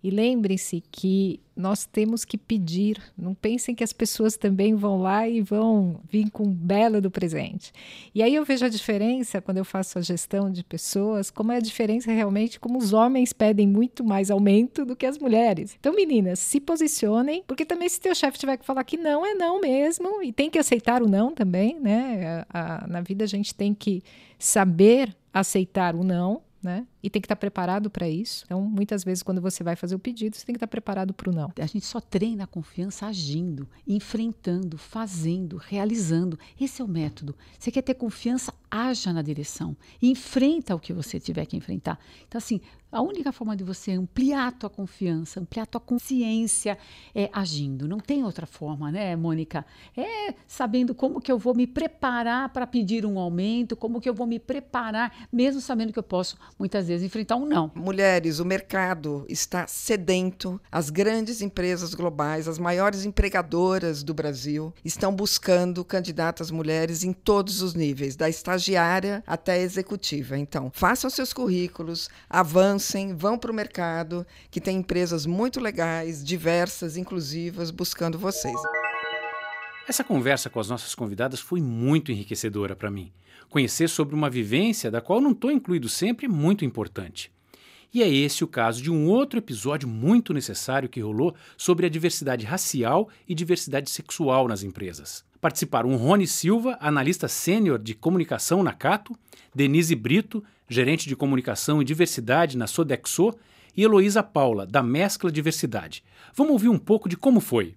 E lembre-se que nós temos que pedir. Não pensem que as pessoas também vão lá e vão vir com um belo do presente. E aí eu vejo a diferença quando eu faço a gestão de pessoas, como é a diferença realmente como os homens pedem muito mais aumento do que as mulheres. Então, meninas, se posicionem, porque também se teu chefe tiver que falar que não é não mesmo e tem que aceitar o não também, né? A, a, na vida a gente tem que saber aceitar o não, né? E tem que estar preparado para isso. Então, muitas vezes, quando você vai fazer o pedido, você tem que estar preparado para o não. A gente só treina a confiança agindo, enfrentando, fazendo, realizando. Esse é o método. Você quer ter confiança? Haja na direção. Enfrenta o que você tiver que enfrentar. Então, assim, a única forma de você ampliar a tua confiança, ampliar a tua consciência é agindo. Não tem outra forma, né, Mônica? É sabendo como que eu vou me preparar para pedir um aumento, como que eu vou me preparar, mesmo sabendo que eu posso, muitas vezes, enfrentar um não. Mulheres, o mercado está sedento. As grandes empresas globais, as maiores empregadoras do Brasil, estão buscando candidatas mulheres em todos os níveis, da estagiária até a executiva. Então, façam seus currículos, avancem avancem, vão para o mercado, que tem empresas muito legais, diversas, inclusivas, buscando vocês. Essa conversa com as nossas convidadas foi muito enriquecedora para mim. Conhecer sobre uma vivência da qual não estou incluído sempre é muito importante. E é esse o caso de um outro episódio muito necessário que rolou sobre a diversidade racial e diversidade sexual nas empresas. Participaram Rony Silva, analista sênior de comunicação na Cato, Denise Brito, gerente de comunicação e diversidade na Sodexo, e Heloísa Paula, da Mescla Diversidade. Vamos ouvir um pouco de como foi.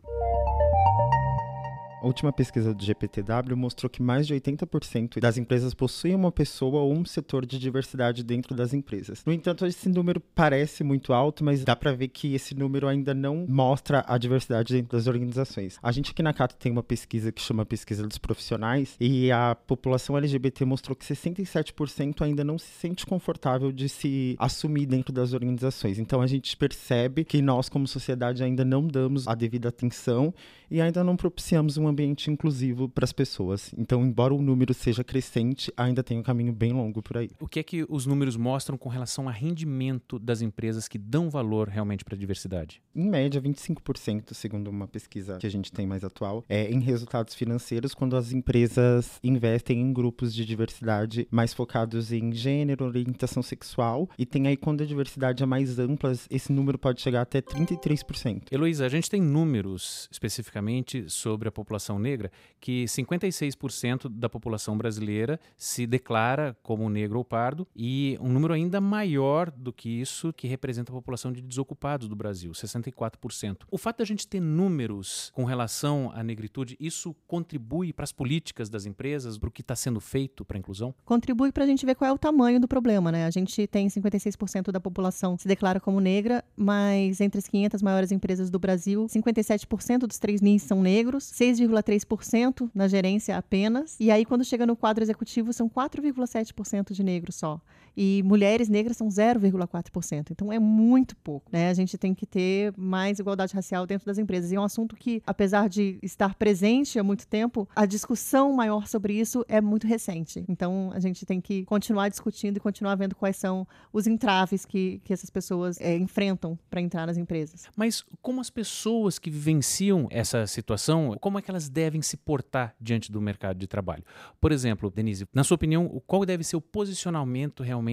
A última pesquisa do GPTW mostrou que mais de 80% das empresas possuem uma pessoa ou um setor de diversidade dentro das empresas. No entanto, esse número parece muito alto, mas dá para ver que esse número ainda não mostra a diversidade dentro das organizações. A gente aqui na Cato tem uma pesquisa que chama Pesquisa dos Profissionais e a população LGBT mostrou que 67% ainda não se sente confortável de se assumir dentro das organizações. Então a gente percebe que nós como sociedade ainda não damos a devida atenção e ainda não propiciamos um ambiente inclusivo para as pessoas. Então, embora o número seja crescente, ainda tem um caminho bem longo por aí. O que é que os números mostram com relação a rendimento das empresas que dão valor realmente para a diversidade? Em média, 25%, segundo uma pesquisa que a gente tem mais atual, é em resultados financeiros quando as empresas investem em grupos de diversidade mais focados em gênero, orientação sexual, e tem aí quando a diversidade é mais ampla, esse número pode chegar até 33%. Heloísa, a gente tem números especificamente sobre a população negra que 56% da população brasileira se declara como negro ou pardo e um número ainda maior do que isso que representa a população de desocupados do Brasil, 64%. O fato da gente ter números com relação à negritude, isso contribui para as políticas das empresas, para o que está sendo feito para a inclusão? Contribui para a gente ver qual é o tamanho do problema, né? A gente tem 56% da população se declara como negra, mas entre as 500 maiores empresas do Brasil, 57% dos 3 São negros, 6,3% na gerência apenas, e aí quando chega no quadro executivo são 4,7% de negros só. E mulheres negras são 0,4%. Então é muito pouco. Né? A gente tem que ter mais igualdade racial dentro das empresas. E é um assunto que, apesar de estar presente há muito tempo, a discussão maior sobre isso é muito recente. Então a gente tem que continuar discutindo e continuar vendo quais são os entraves que, que essas pessoas é, enfrentam para entrar nas empresas. Mas como as pessoas que vivenciam essa situação, como é que elas devem se portar diante do mercado de trabalho? Por exemplo, Denise, na sua opinião, qual deve ser o posicionamento realmente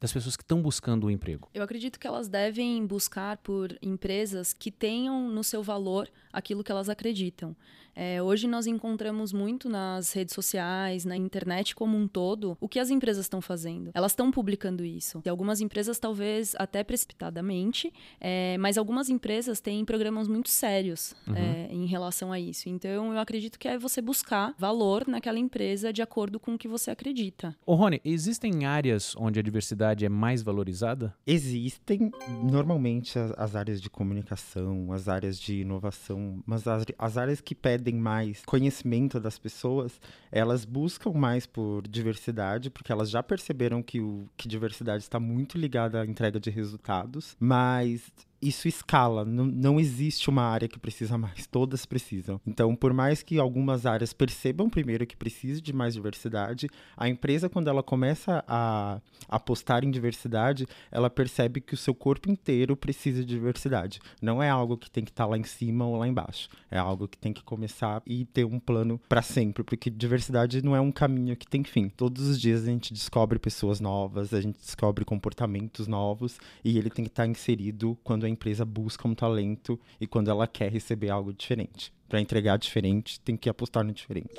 das pessoas que estão buscando o um emprego? Eu acredito que elas devem buscar por empresas que tenham no seu valor aquilo que elas acreditam. É, hoje nós encontramos muito nas redes sociais, na internet como um todo, o que as empresas estão fazendo. Elas estão publicando isso. E algumas empresas, talvez até precipitadamente, é, mas algumas empresas têm programas muito sérios uhum. é, em relação a isso. Então, eu acredito que é você buscar valor naquela empresa de acordo com o que você acredita. Ô, Rony, existem áreas onde a diversidade é mais valorizada? Existem, normalmente, as, as áreas de comunicação, as áreas de inovação, mas as, as áreas que pedem mais conhecimento das pessoas, elas buscam mais por diversidade, porque elas já perceberam que, o, que diversidade está muito ligada à entrega de resultados, mas isso escala. Não, não existe uma área que precisa mais, todas precisam. Então, por mais que algumas áreas percebam primeiro que precisa de mais diversidade, a empresa, quando ela começa a apostar em diversidade, ela percebe que o seu corpo inteiro precisa de diversidade. Não é algo que tem que estar tá lá em cima ou lá embaixo. É algo que tem que começar e ter um plano para sempre, porque diversidade não é um caminho que tem fim. Todos os dias a gente descobre pessoas novas, a gente descobre comportamentos novos e ele tem que estar tá inserido quando a empresa busca um talento e quando ela quer receber algo diferente. Para entregar diferente, tem que apostar no diferente.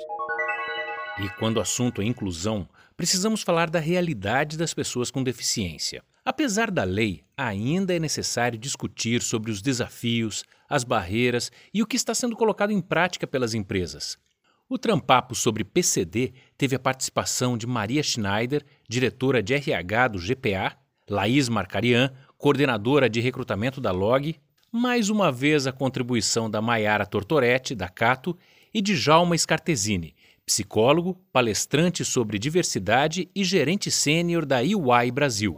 E quando o assunto é inclusão, precisamos falar da realidade das pessoas com deficiência. Apesar da lei, ainda é necessário discutir sobre os desafios, as barreiras e o que está sendo colocado em prática pelas empresas. O Trampapo sobre PCD teve a participação de Maria Schneider, diretora de RH do GPA, Laís Marcarian, coordenadora de recrutamento da Log, mais uma vez a contribuição da Maiara Tortoretti, da Cato, e de Jalma Scartesini, psicólogo, palestrante sobre diversidade e gerente sênior da EY Brasil.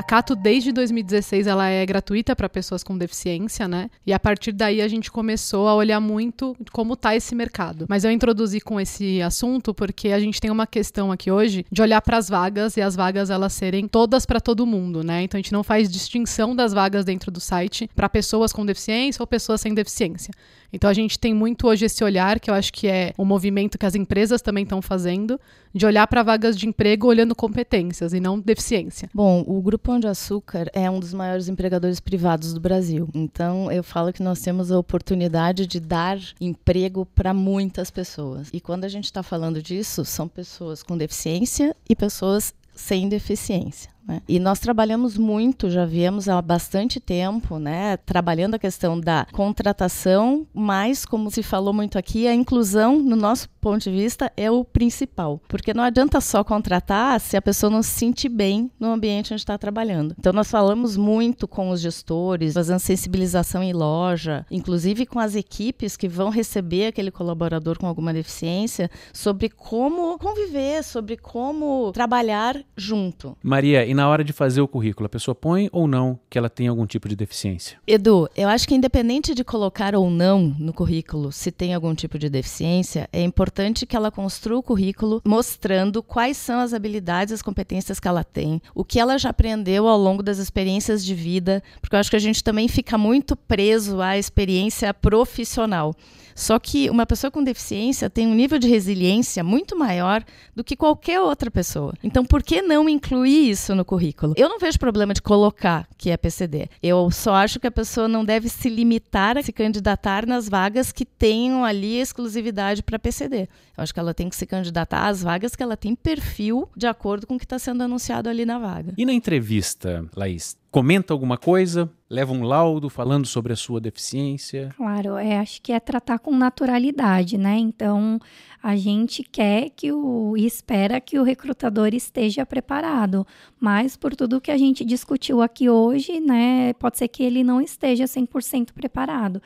A Cato, desde 2016, ela é gratuita para pessoas com deficiência, né? E a partir daí a gente começou a olhar muito como está esse mercado. Mas eu introduzi com esse assunto porque a gente tem uma questão aqui hoje de olhar para as vagas e as vagas elas serem todas para todo mundo, né? Então a gente não faz distinção das vagas dentro do site para pessoas com deficiência ou pessoas sem deficiência. Então a gente tem muito hoje esse olhar, que eu acho que é um movimento que as empresas também estão fazendo, de olhar para vagas de emprego olhando competências e não deficiência. Bom, o Grupo Pão de Açúcar é um dos maiores empregadores privados do Brasil. Então eu falo que nós temos a oportunidade de dar emprego para muitas pessoas. E quando a gente está falando disso, são pessoas com deficiência e pessoas sem deficiência. Né? E nós trabalhamos muito, já viemos há bastante tempo, né, trabalhando a questão da contratação, mas, como se falou muito aqui, a inclusão, no nosso ponto de vista, é o principal. Porque não adianta só contratar se a pessoa não se sentir bem no ambiente onde está trabalhando. Então, nós falamos muito com os gestores, fazendo sensibilização em loja, inclusive com as equipes que vão receber aquele colaborador com alguma deficiência, sobre como conviver, sobre como trabalhar junto. Maria, e na hora de fazer o currículo, a pessoa põe ou não que ela tem algum tipo de deficiência? Edu, eu acho que independente de colocar ou não no currículo se tem algum tipo de deficiência, é importante que ela construa o currículo mostrando quais são as habilidades, as competências que ela tem, o que ela já aprendeu ao longo das experiências de vida, porque eu acho que a gente também fica muito preso à experiência profissional. Só que uma pessoa com deficiência tem um nível de resiliência muito maior do que qualquer outra pessoa. Então, por que não incluir isso no currículo? Eu não vejo problema de colocar que é PCD. Eu só acho que a pessoa não deve se limitar a se candidatar nas vagas que tenham ali exclusividade para PCD. Eu acho que ela tem que se candidatar às vagas que ela tem perfil de acordo com o que está sendo anunciado ali na vaga. E na entrevista, Laís, comenta alguma coisa, leva um laudo falando sobre a sua deficiência? Claro, é, acho que é tratar com naturalidade, né? Então, a gente quer que o e espera que o recrutador esteja preparado, mas por tudo que a gente discutiu aqui hoje, né, pode ser que ele não esteja 100% preparado.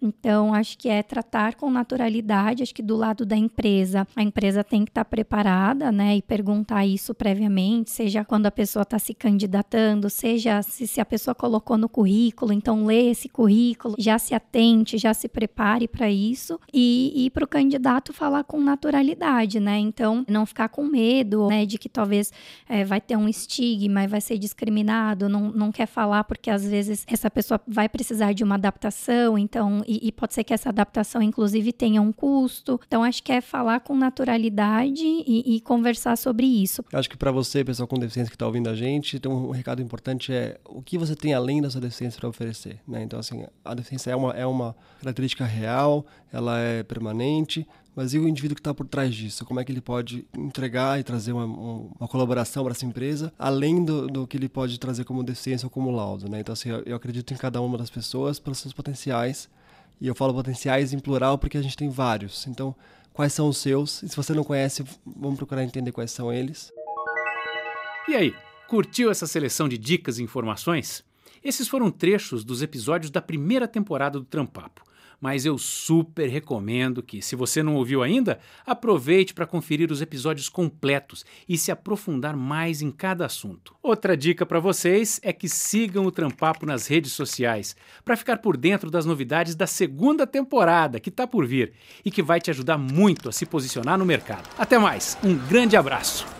Então, acho que é tratar com naturalidade. Acho que do lado da empresa, a empresa tem que estar preparada, né? E perguntar isso previamente, seja quando a pessoa está se candidatando, seja se, se a pessoa colocou no currículo, então lê esse currículo, já se atente, já se prepare para isso. E, e para o candidato falar com naturalidade, né? Então, não ficar com medo, né? De que talvez é, vai ter um estigma vai ser discriminado, não, não quer falar porque às vezes essa pessoa vai precisar de uma adaptação, então e, e, pode ser que essa adaptação, inclusive, tenha um custo. Então, acho que é falar com naturalidade e, e conversar sobre isso. Acho que para você, pessoal com deficiência que está ouvindo a gente, tem um recado importante é o que você tem além da sua deficiência para oferecer. Né? Então, assim, a deficiência é uma, é uma característica real, ela é permanente, mas e o indivíduo que está por trás disso? Como é que ele pode entregar e trazer uma, uma colaboração para essa empresa, além do, do, que ele pode trazer como deficiência ou como laudo? Né? Então, assim, eu, eu acredito em cada uma das pessoas, pelos seus potenciais, e eu falo potenciais em plural porque a gente tem vários. Então, quais são os seus? E se você não conhece, vamos procurar entender quais são eles. E aí, curtiu essa seleção de dicas e informações? Esses foram trechos dos episódios da primeira temporada do Trampapo mas eu super recomendo que, se você não ouviu ainda, aproveite para conferir os episódios completos e se aprofundar mais em cada assunto. Outra dica para vocês é que sigam o Trampapo nas redes sociais para ficar por dentro das novidades da segunda temporada que está por vir e que vai te ajudar muito a se posicionar no mercado. Até mais, um grande abraço!